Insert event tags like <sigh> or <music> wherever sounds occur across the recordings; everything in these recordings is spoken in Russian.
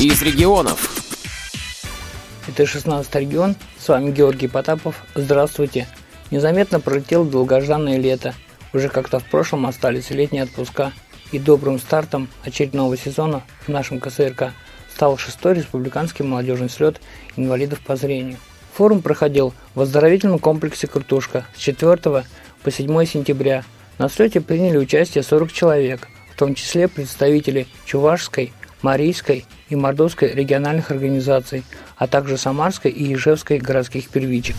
из регионов. Это 16 регион. С вами Георгий Потапов. Здравствуйте. Незаметно пролетело долгожданное лето. Уже как-то в прошлом остались летние отпуска. И добрым стартом очередного сезона в нашем КСРК стал шестой республиканский молодежный слет инвалидов по зрению. Форум проходил в оздоровительном комплексе «Картошка» с 4 по 7 сентября. На слете приняли участие 40 человек, в том числе представители Чувашской, Марийской и Мордовской региональных организаций, а также Самарской и Ижевской городских первичек.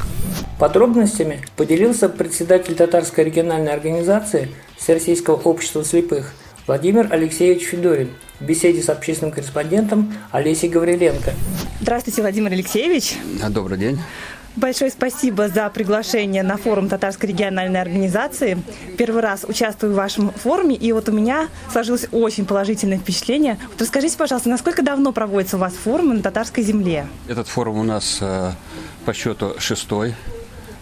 Подробностями поделился председатель Татарской региональной организации Всероссийского общества слепых Владимир Алексеевич Федорин в беседе с общественным корреспондентом Олесей Гавриленко. Здравствуйте, Владимир Алексеевич. Добрый день. Большое спасибо за приглашение на форум Татарской региональной организации. Первый раз участвую в вашем форуме, и вот у меня сложилось очень положительное впечатление. Вот расскажите, пожалуйста, насколько давно проводится у вас форум на татарской земле? Этот форум у нас э, по счету шестой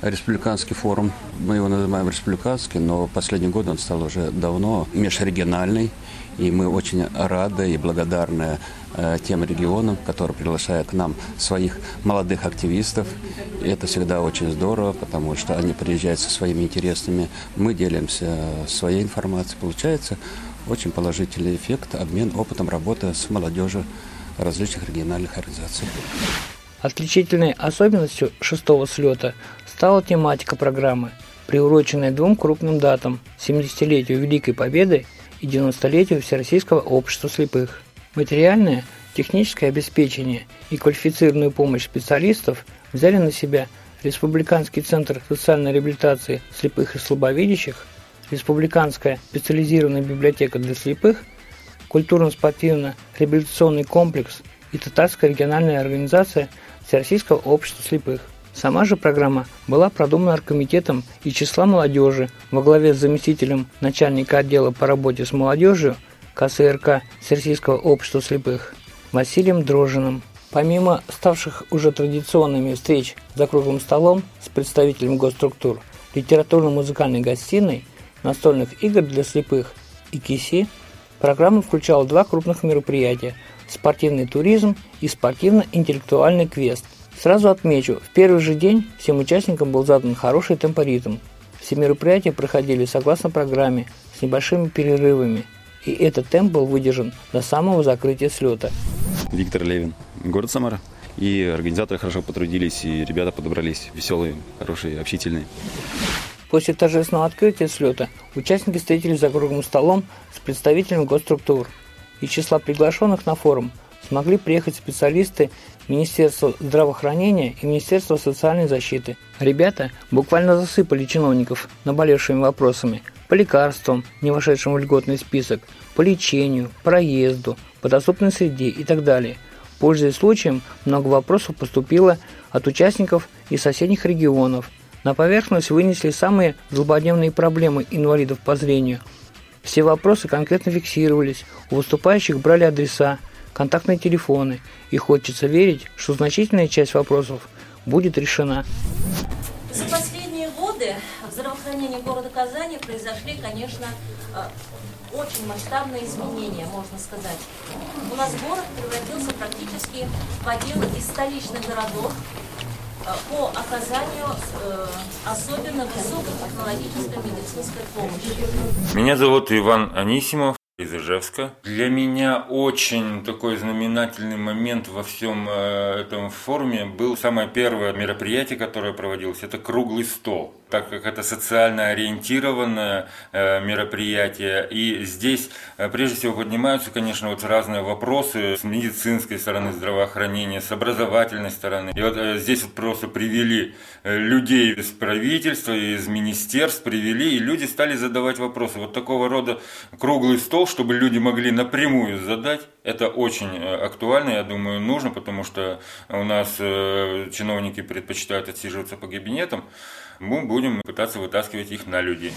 республиканский форум. Мы его называем республиканский, но последний год он стал уже давно межрегиональный. И мы очень рады и благодарны тем регионам, которые приглашают к нам своих молодых активистов. И это всегда очень здорово, потому что они приезжают со своими интересами, мы делимся своей информацией. Получается очень положительный эффект, обмен опытом работы с молодежью различных региональных организаций. Отличительной особенностью шестого слета стала тематика программы, приуроченная двум крупным датам – 70-летию Великой Победы и 90-летию Всероссийского общества слепых. Материальное, техническое обеспечение и квалифицированную помощь специалистов взяли на себя Республиканский центр социальной реабилитации слепых и слабовидящих, Республиканская специализированная библиотека для слепых, культурно-спортивно-реабилитационный комплекс и Татарская региональная организация Всероссийского общества слепых. Сама же программа была продумана оргкомитетом из числа молодежи во главе с заместителем начальника отдела по работе с молодежью КСРК Всероссийского общества слепых Василием Дрожиным. Помимо ставших уже традиционными встреч за круглым столом с представителями госструктур, литературно-музыкальной гостиной, настольных игр для слепых и КИСИ, программа включала два крупных мероприятия – спортивный туризм и спортивно-интеллектуальный квест – Сразу отмечу, в первый же день всем участникам был задан хороший темпоритм. Все мероприятия проходили согласно программе, с небольшими перерывами, и этот темп был выдержан до самого закрытия слета. Виктор Левин, город Самара. И организаторы хорошо потрудились, и ребята подобрались веселые, хорошие, общительные. После торжественного открытия слета участники встретились за круглым столом с представителями госструктур. Из числа приглашенных на форум смогли приехать специалисты Министерство здравоохранения и Министерство социальной защиты. Ребята буквально засыпали чиновников наболевшими вопросами по лекарствам, не вошедшим в льготный список, по лечению, проезду, по доступной среде и так далее. Пользуясь случаем, много вопросов поступило от участников из соседних регионов. На поверхность вынесли самые злободневные проблемы инвалидов по зрению. Все вопросы конкретно фиксировались, у выступающих брали адреса, контактные телефоны, и хочется верить, что значительная часть вопросов будет решена. В здравоохранении города Казани произошли, конечно, э, очень масштабные изменения, можно сказать. У нас город превратился практически в один из столичных городов э, по оказанию э, особенно высокотехнологической медицинской помощи. Меня зовут Иван Анисимов из Ижевска. Для меня очень такой знаменательный момент во всем этом форуме был самое первое мероприятие, которое проводилось. Это круглый стол так как это социально ориентированное э, мероприятие. И здесь э, прежде всего поднимаются, конечно, вот разные вопросы с медицинской стороны здравоохранения, с образовательной стороны. И вот э, здесь вот просто привели людей из правительства, из министерств, привели, и люди стали задавать вопросы. Вот такого рода круглый стол, чтобы люди могли напрямую задать, это очень актуально, я думаю, нужно, потому что у нас чиновники предпочитают отсиживаться по кабинетам мы будем пытаться вытаскивать их на людей.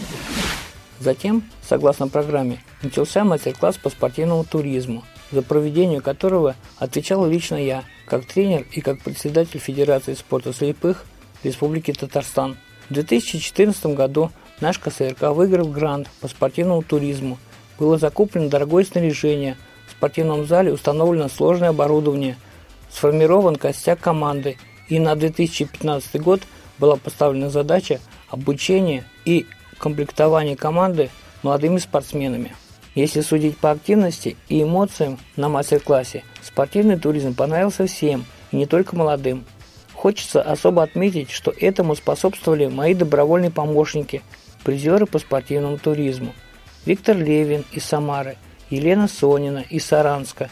Затем, согласно программе, начался мастер-класс по спортивному туризму, за проведение которого отвечал лично я, как тренер и как председатель Федерации спорта слепых Республики Татарстан. В 2014 году наш КСРК выиграл грант по спортивному туризму. Было закуплено дорогое снаряжение, спортивном зале установлено сложное оборудование, сформирован костяк команды, и на 2015 год была поставлена задача обучения и комплектования команды молодыми спортсменами. Если судить по активности и эмоциям на мастер-классе, спортивный туризм понравился всем, и не только молодым. Хочется особо отметить, что этому способствовали мои добровольные помощники, призеры по спортивному туризму. Виктор Левин из Самары, Елена Сонина из Саранска,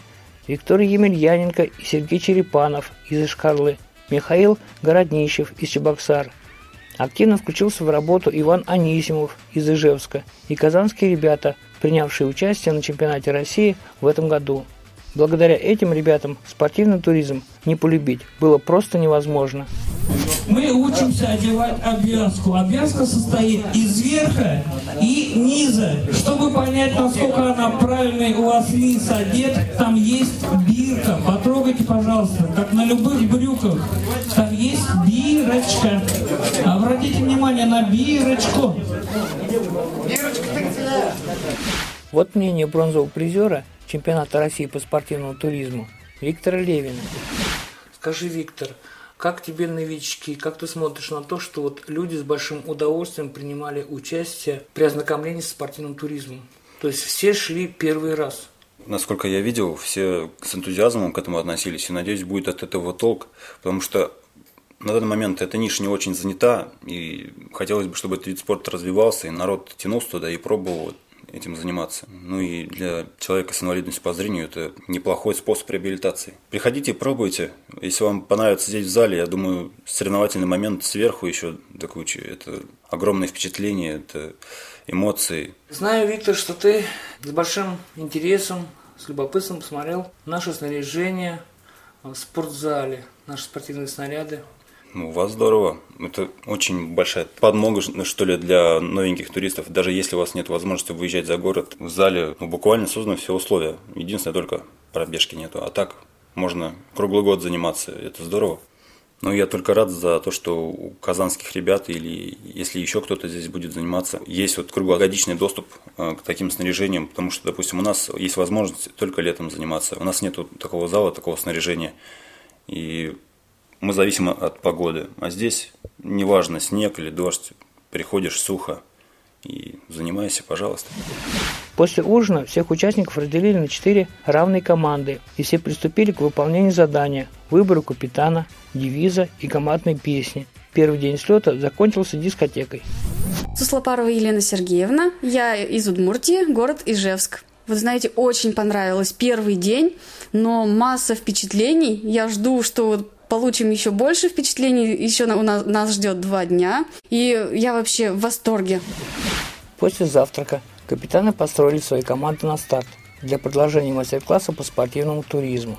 Виктория Емельяненко и Сергей Черепанов из Ишкарлы, Михаил Городнищев из Чебоксар. Активно включился в работу Иван Анисимов из Ижевска и казанские ребята – принявшие участие на чемпионате России в этом году. Благодаря этим ребятам спортивный туризм не полюбить было просто невозможно. Мы учимся одевать обвязку. Обвязка состоит из верха и низа. Чтобы понять, насколько она правильный у вас низ одет, там есть бирка. Потрогайте, пожалуйста, как на любых брюках. Там есть бирочка. Обратите внимание на бирочку. Вот мнение бронзового призера чемпионата России по спортивному туризму Виктора Левина. Скажи, Виктор, как тебе новички, как ты смотришь на то, что вот люди с большим удовольствием принимали участие при ознакомлении с спортивным туризмом? То есть все шли первый раз. Насколько я видел, все с энтузиазмом к этому относились, и надеюсь, будет от этого толк, потому что на данный момент эта ниша не очень занята, и хотелось бы, чтобы этот вид спорта развивался, и народ тянулся туда и пробовал этим заниматься. Ну и для человека с инвалидностью по зрению это неплохой способ реабилитации. Приходите, пробуйте. Если вам понравится здесь в зале, я думаю, соревновательный момент сверху еще до кучи. Это огромное впечатление, это эмоции. Знаю, Виктор, что ты с большим интересом, с любопытством посмотрел наше снаряжение в спортзале, наши спортивные снаряды. Ну, у вас здорово. Это очень большая подмога, что ли, для новеньких туристов. Даже если у вас нет возможности выезжать за город, в зале ну, буквально созданы все условия. Единственное, только пробежки нету. А так можно круглый год заниматься. Это здорово. Но я только рад за то, что у казанских ребят или если еще кто-то здесь будет заниматься, есть вот круглогодичный доступ э, к таким снаряжениям, потому что, допустим, у нас есть возможность только летом заниматься. У нас нет такого зала, такого снаряжения. И мы зависим от погоды. А здесь неважно, снег или дождь, приходишь сухо и занимайся, пожалуйста. После ужина всех участников разделили на четыре равные команды, и все приступили к выполнению задания, выбору капитана, девиза и командной песни. Первый день слета закончился дискотекой. Суслопарова Елена Сергеевна, я из Удмуртии, город Ижевск. Вы знаете, очень понравилось первый день, но масса впечатлений. Я жду, что получим еще больше впечатлений. Еще у нас, нас ждет два дня. И я вообще в восторге. После завтрака капитаны построили свои команды на старт для продолжения мастер-класса по спортивному туризму.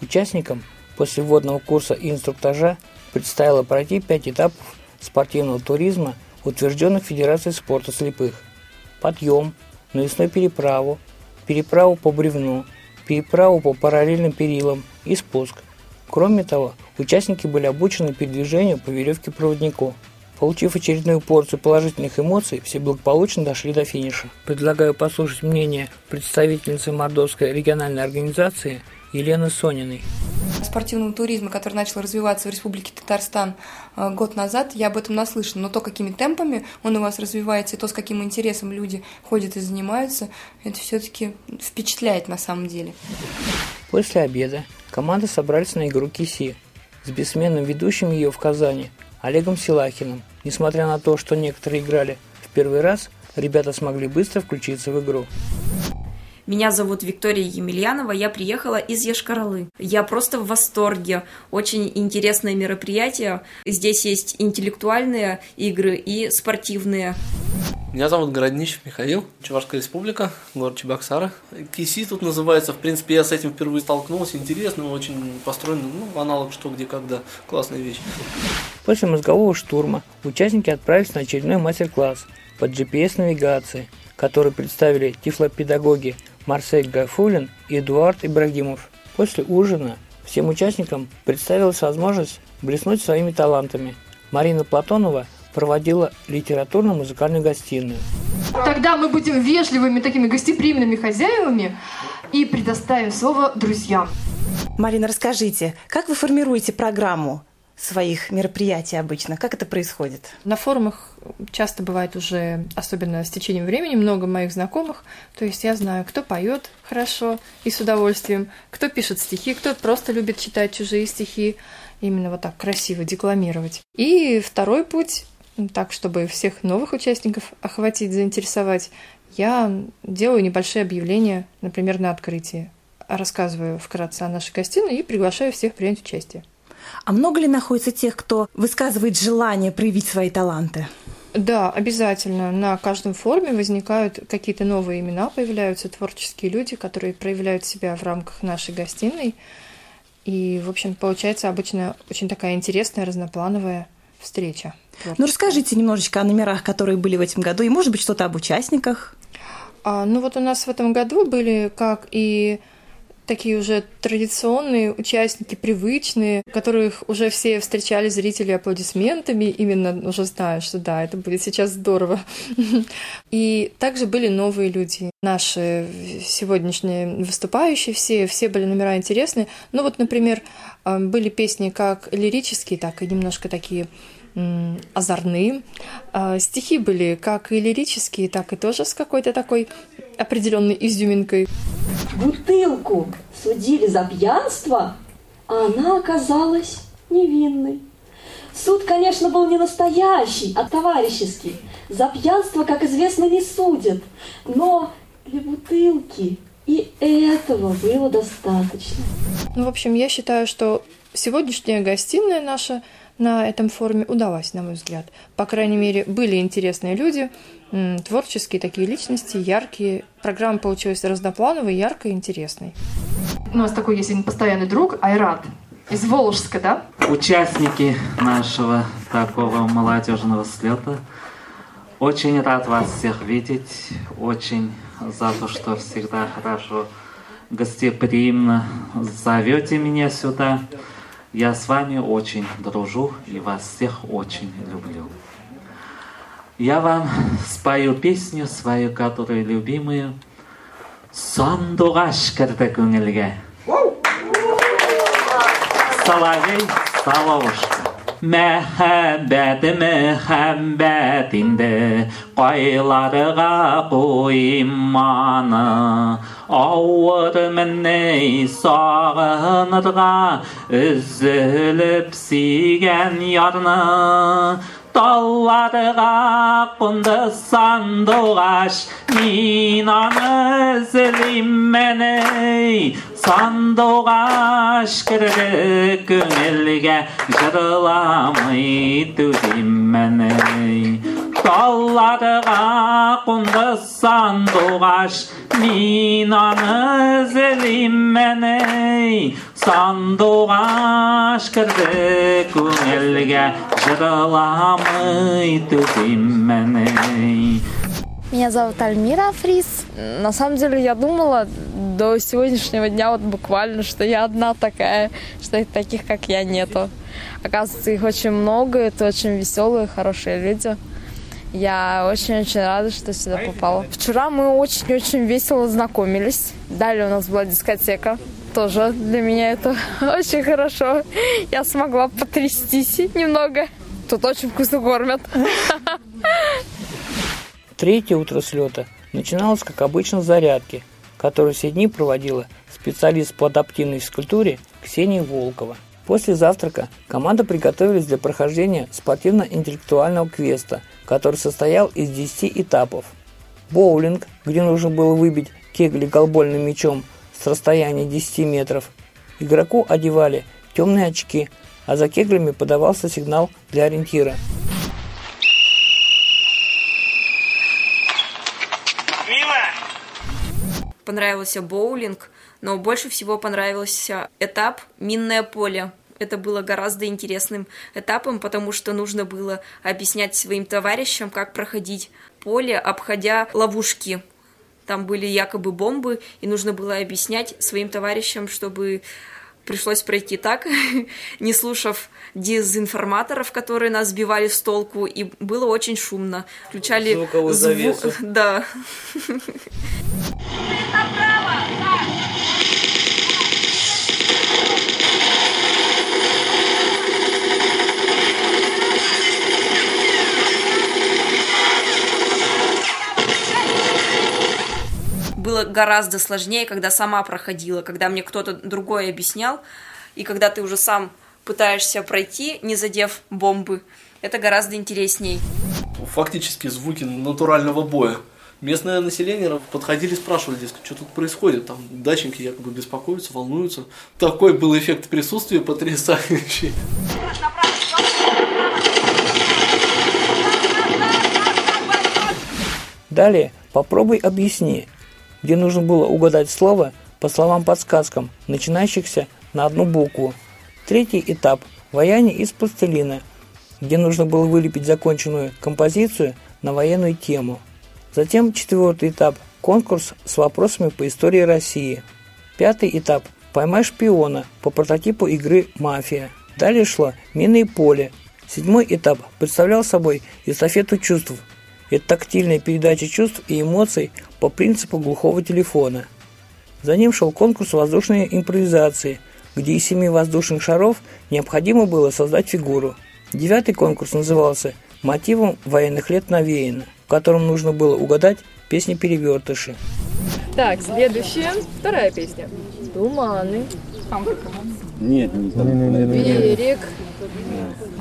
Участникам после вводного курса и инструктажа предстояло пройти пять этапов спортивного туризма, утвержденных Федерацией спорта слепых. Подъем, навесной переправу, переправу по бревну, переправу по параллельным перилам и спуск – Кроме того, участники были обучены передвижению по веревке проводнику. Получив очередную порцию положительных эмоций, все благополучно дошли до финиша. Предлагаю послушать мнение представительницы Мордовской региональной организации Елены Сониной. Спортивного туризма, который начал развиваться в Республике Татарстан э, год назад, я об этом наслышана. Но то, какими темпами он у вас развивается, и то, с каким интересом люди ходят и занимаются, это все-таки впечатляет на самом деле. После обеда команды собрались на игру Киси с бессменным ведущим ее в Казани Олегом Силахиным. Несмотря на то, что некоторые играли в первый раз, ребята смогли быстро включиться в игру. Меня зовут Виктория Емельянова, я приехала из Ешкаралы. Я просто в восторге. Очень интересное мероприятие. Здесь есть интеллектуальные игры и спортивные. Меня зовут Городнищев Михаил, Чувашская республика, город Чебоксары. Киси тут называется, в принципе, я с этим впервые столкнулся, интересно, очень построено, ну, аналог что, где, когда, классная вещь. После мозгового штурма участники отправились на очередной мастер-класс по GPS-навигации, который представили тифлопедагоги Марсель Гафулин и Эдуард Ибрагимов. После ужина всем участникам представилась возможность блеснуть своими талантами. Марина Платонова проводила литературно-музыкальную гостиную. Тогда мы будем вежливыми, такими гостеприимными хозяевами и предоставим слово друзьям. Марина, расскажите, как вы формируете программу своих мероприятий обычно? Как это происходит? На форумах часто бывает уже, особенно с течением времени, много моих знакомых. То есть я знаю, кто поет хорошо и с удовольствием, кто пишет стихи, кто просто любит читать чужие стихи, именно вот так красиво декламировать. И второй путь, так, чтобы всех новых участников охватить, заинтересовать, я делаю небольшие объявления, например, на открытии. Рассказываю вкратце о нашей гостиной и приглашаю всех принять участие. А много ли находится тех, кто высказывает желание проявить свои таланты? Да, обязательно. На каждом форуме возникают какие-то новые имена, появляются творческие люди, которые проявляют себя в рамках нашей гостиной. И, в общем, получается обычно очень такая интересная, разноплановая встреча. Ну, расскажите немножечко о номерах, которые были в этом году, и, может быть, что-то об участниках. А, ну, вот у нас в этом году были как и такие уже традиционные участники, привычные, которых уже все встречали зрители аплодисментами, именно уже знают, что да, это будет сейчас здорово. <laughs> И также были новые люди. Наши сегодняшние выступающие, все, все были номера интересные. Ну вот, например, а, были песни как лирические, так и немножко такие озорные. А, стихи были как и лирические, так и тоже с какой-то такой определенной изюминкой. Бутылку судили за пьянство, а она оказалась невинной. Суд, конечно, был не настоящий, а товарищеский. За пьянство, как известно, не судят. Но для бутылки и этого было достаточно. Ну, в общем, я считаю, что сегодняшняя гостиная наша – на этом форуме удалась, на мой взгляд. По крайней мере, были интересные люди, творческие такие личности, яркие. Программа получилась разноплановой, яркой и интересной. У нас такой есть один постоянный друг, Айрат, из Волжска, да? Участники нашего такого молодежного слета. Очень рад вас всех видеть. Очень за то, что всегда хорошо, гостеприимно зовете меня сюда. Я с вами очень дружу и вас всех очень люблю. Я вам спою песню свою, которую любимую. Сандуғаш кірді көңілге. Соловей, соловушка. Мәхәббәті мәхәббәтінде қайларға қойманы ауыр міней сағынырға үзіліп сүйген ярны Талладыға құнды сандуғаш, мен аны зілім мәні. Сандуғаш кірді көңілге, жырламай түзім мәні. Талладыға сандуғаш, мен аны зілім мәні. Zilimmeney Sandıgaş kirdi köngilge Jırılamay меня зовут Альмира Фрис. На самом деле я думала до сегодняшнего дня вот буквально, что я одна такая, что таких, как я, нету. Оказывается, их очень много, это очень веселые, хорошие люди. Я очень-очень рада, что сюда попала. Вчера мы очень-очень весело знакомились. Далее у нас была дискотека. Тоже для меня это <laughs> очень хорошо. Я смогла потрястись немного. Тут очень вкусно кормят. <laughs> Третье утро слета начиналось, как обычно, с зарядки, которую все дни проводила специалист по адаптивной физкультуре Ксения Волкова. После завтрака команда приготовилась для прохождения спортивно-интеллектуального квеста, который состоял из 10 этапов. Боулинг, где нужно было выбить кегли голбольным мячом с расстояния 10 метров. Игроку одевали темные очки, а за кеглями подавался сигнал для ориентира. Понравился боулинг, но больше всего понравился этап «Минное поле». Это было гораздо интересным этапом, потому что нужно было объяснять своим товарищам, как проходить поле, обходя ловушки. Там были якобы бомбы, и нужно было объяснять своим товарищам, чтобы пришлось пройти так, <laughs> не слушав дезинформаторов, которые нас сбивали с толку, и было очень шумно. Включали звук. <laughs> Да. Направо! Гораздо сложнее, когда сама проходила, когда мне кто-то другой объяснял, и когда ты уже сам пытаешься пройти, не задев бомбы, это гораздо интересней. Фактически звуки натурального боя. Местное население подходили, спрашивали, дескать, что тут происходит. Там дачники якобы беспокоятся, волнуются. Такой был эффект присутствия потрясающий. Далее попробуй объясни, где нужно было угадать слово по словам-подсказкам, начинающихся на одну букву. Третий этап – вояние из пластилина, где нужно было вылепить законченную композицию на военную тему. Затем четвертый этап – конкурс с вопросами по истории России. Пятый этап – поймай шпиона по прототипу игры «Мафия». Далее шло минное поле. Седьмой этап представлял собой эстафету чувств. Это тактильная передача чувств и эмоций по принципу глухого телефона. За ним шел конкурс воздушной импровизации, где из семи воздушных шаров необходимо было создать фигуру. Девятый конкурс назывался «Мотивом военных лет навеяно», в котором нужно было угадать песни перевертыши. Так, следующая, вторая песня. Туманы. Нет, не там. Берег.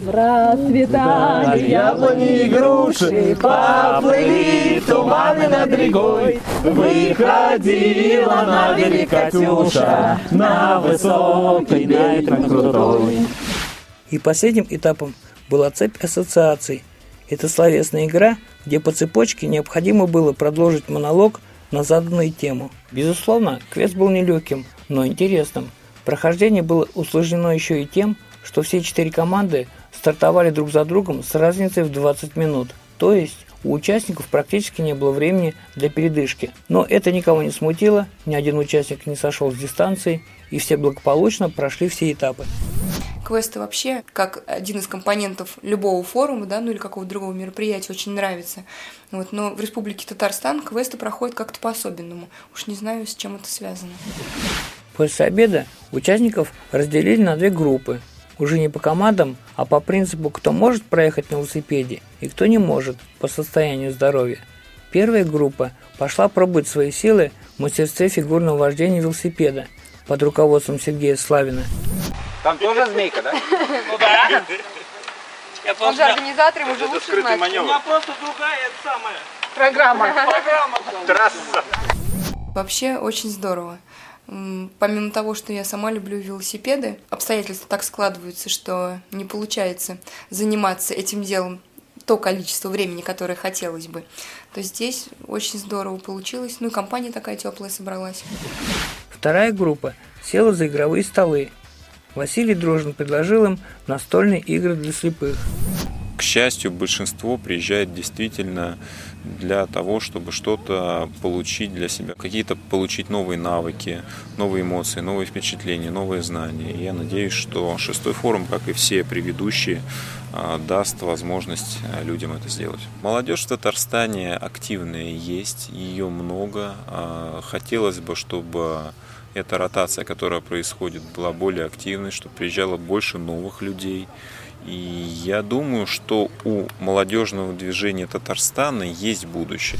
Расцветали яблони и груши, поплыли туманы над рекой. Выходила на берег Катюша, на высокой, на крутой. И последним этапом была цепь ассоциаций. Это словесная игра, где по цепочке необходимо было продолжить монолог на заданную тему. Безусловно, квест был нелегким, но интересным. Прохождение было усложнено еще и тем, что все четыре команды стартовали друг за другом с разницей в 20 минут. То есть у участников практически не было времени для передышки. Но это никого не смутило, ни один участник не сошел с дистанции, и все благополучно прошли все этапы. Квесты вообще, как один из компонентов любого форума, да, ну или какого-то другого мероприятия, очень нравится. Вот, но в Республике Татарстан квесты проходят как-то по-особенному. Уж не знаю, с чем это связано. После обеда участников разделили на две группы. Уже не по командам, а по принципу, кто может проехать на велосипеде и кто не может по состоянию здоровья. Первая группа пошла пробовать свои силы в мастерстве фигурного вождения велосипеда под руководством Сергея Славина. Там тоже змейка, да? Ну да. Он же организатор, ему же лучше знать. У меня просто другая самая Программа. программа. Трасса. Вообще очень здорово. Помимо того, что я сама люблю велосипеды, обстоятельства так складываются, что не получается заниматься этим делом то количество времени, которое хотелось бы, то здесь очень здорово получилось. Ну и компания такая теплая собралась. Вторая группа села за игровые столы. Василий Дрожин предложил им настольные игры для слепых. К счастью, большинство приезжает действительно для того, чтобы что-то получить для себя, какие-то получить новые навыки, новые эмоции, новые впечатления, новые знания. И я надеюсь, что шестой форум, как и все предыдущие, а, даст возможность а, людям это сделать. Молодежь в Татарстане активная есть, ее много. А, Хотелось бы, чтобы эта ротация, которая происходит, была более активной, чтобы приезжало больше новых людей. И я думаю, что у молодежного движения Татарстана есть будущее.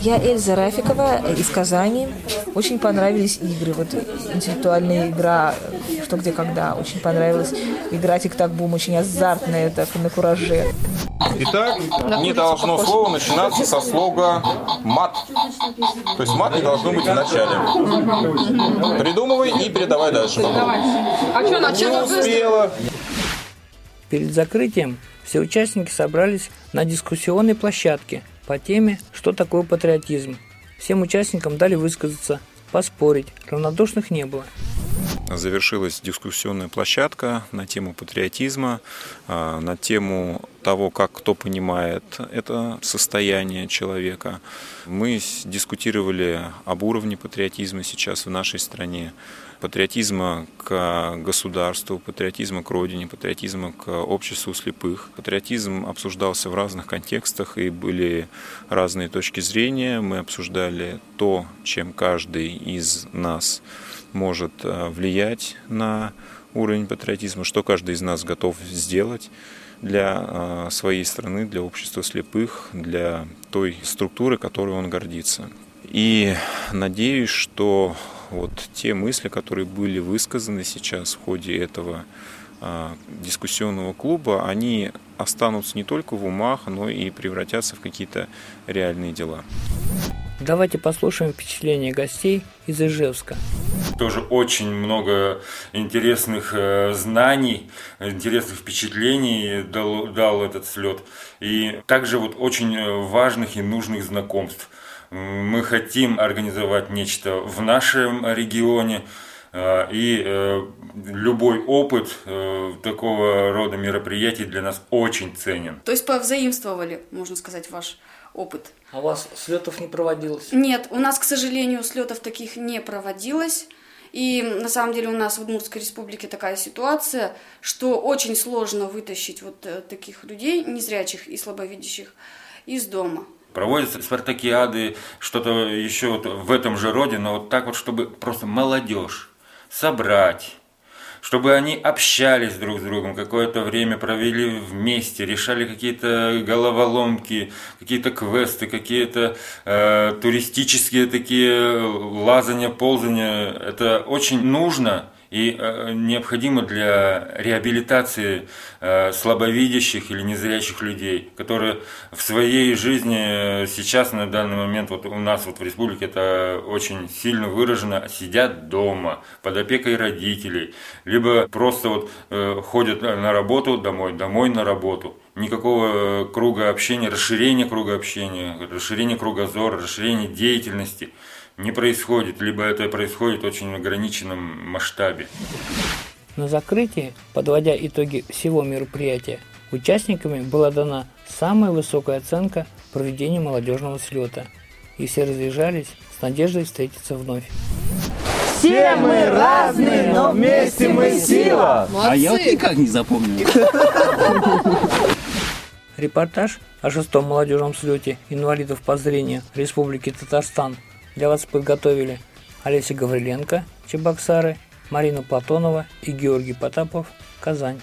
Я Эльза Рафикова из Казани. Очень понравились игры. Вот интеллектуальная игра «Что, где, когда». Очень понравилась игра «Тик-так-бум». Очень азартная, так, на кураже. Итак, не должно слово начинаться со слога «мат». То есть мат не должно быть в начале. Придумывай и передавай дальше. А что, начало Не успела. Перед закрытием все участники собрались на дискуссионной площадке по теме «Что такое патриотизм?». Всем участникам дали высказаться, поспорить, равнодушных не было. Завершилась дискуссионная площадка на тему патриотизма, а, на тему того, как кто понимает это состояние человека. Мы дискутировали об уровне патриотизма сейчас в нашей стране, патриотизма к государству, патриотизма к родине, патриотизма к обществу слепых. Патриотизм обсуждался в разных контекстах и были разные точки зрения. Мы обсуждали то, чем каждый из нас может э, влиять на уровень патриотизма, что каждый из нас готов сделать для э, своей страны, для общества слепых, для той структуры, которой он гордится. И надеюсь, что вот те мысли, которые были высказаны сейчас в ходе этого а, дискуссионного клуба, они останутся не только в умах, но и превратятся в какие-то реальные дела. Давайте послушаем впечатления гостей из Ижевска. Тоже очень много интересных э, знаний, интересных впечатлений дал, дал этот слет. И также вот очень важных и нужных знакомств. Мы хотим организовать нечто в нашем регионе, э, и э, любой опыт такого рода мероприятий для нас очень ценен. То есть повзаимствовали, можно сказать, ваш опыт. А у вас слетов не проводилось? Нет, у нас, к сожалению, слетов таких не проводилось. И на самом деле у нас в Удмуртской республике такая ситуация, что очень сложно вытащить вот э, таких людей, незрячих и слабовидящих, из дома. Проводятся спартакиады, что-то еще вот в этом же роде, но вот так вот, чтобы просто молодежь собрать, чтобы они общались друг с другом, какое-то время провели вместе, решали какие-то головоломки, какие-то квесты, какие-то э, туристические такие лазания, ползания. Это очень нужно и э, необходимо для реабилитации э, слабовидящих или незрячих людей, которые в своей жизни э, сейчас на данный момент вот у нас вот в республике это очень сильно выражено, сидят дома под опекой родителей, либо просто вот ходят на работу домой, домой на работу. Никакого круга общения, расширения круга общения, расширения кругозора, расширения деятельности – не происходит, либо это происходит в очень ограниченном масштабе. На закрытии, подводя итоги всего мероприятия, участниками была дана самая высокая оценка проведения молодежного слета, и все разъезжались с надеждой встретиться вновь. Все мы разные, но вместе мы сила. Молодцы. А я вот никак не запомнил. Репортаж о шестом молодежном слете инвалидов по зрению Республики Татарстан для вас подготовили Олеся Гавриленко, Чебоксары, Марина Платонова и Георгий Потапов, Казань.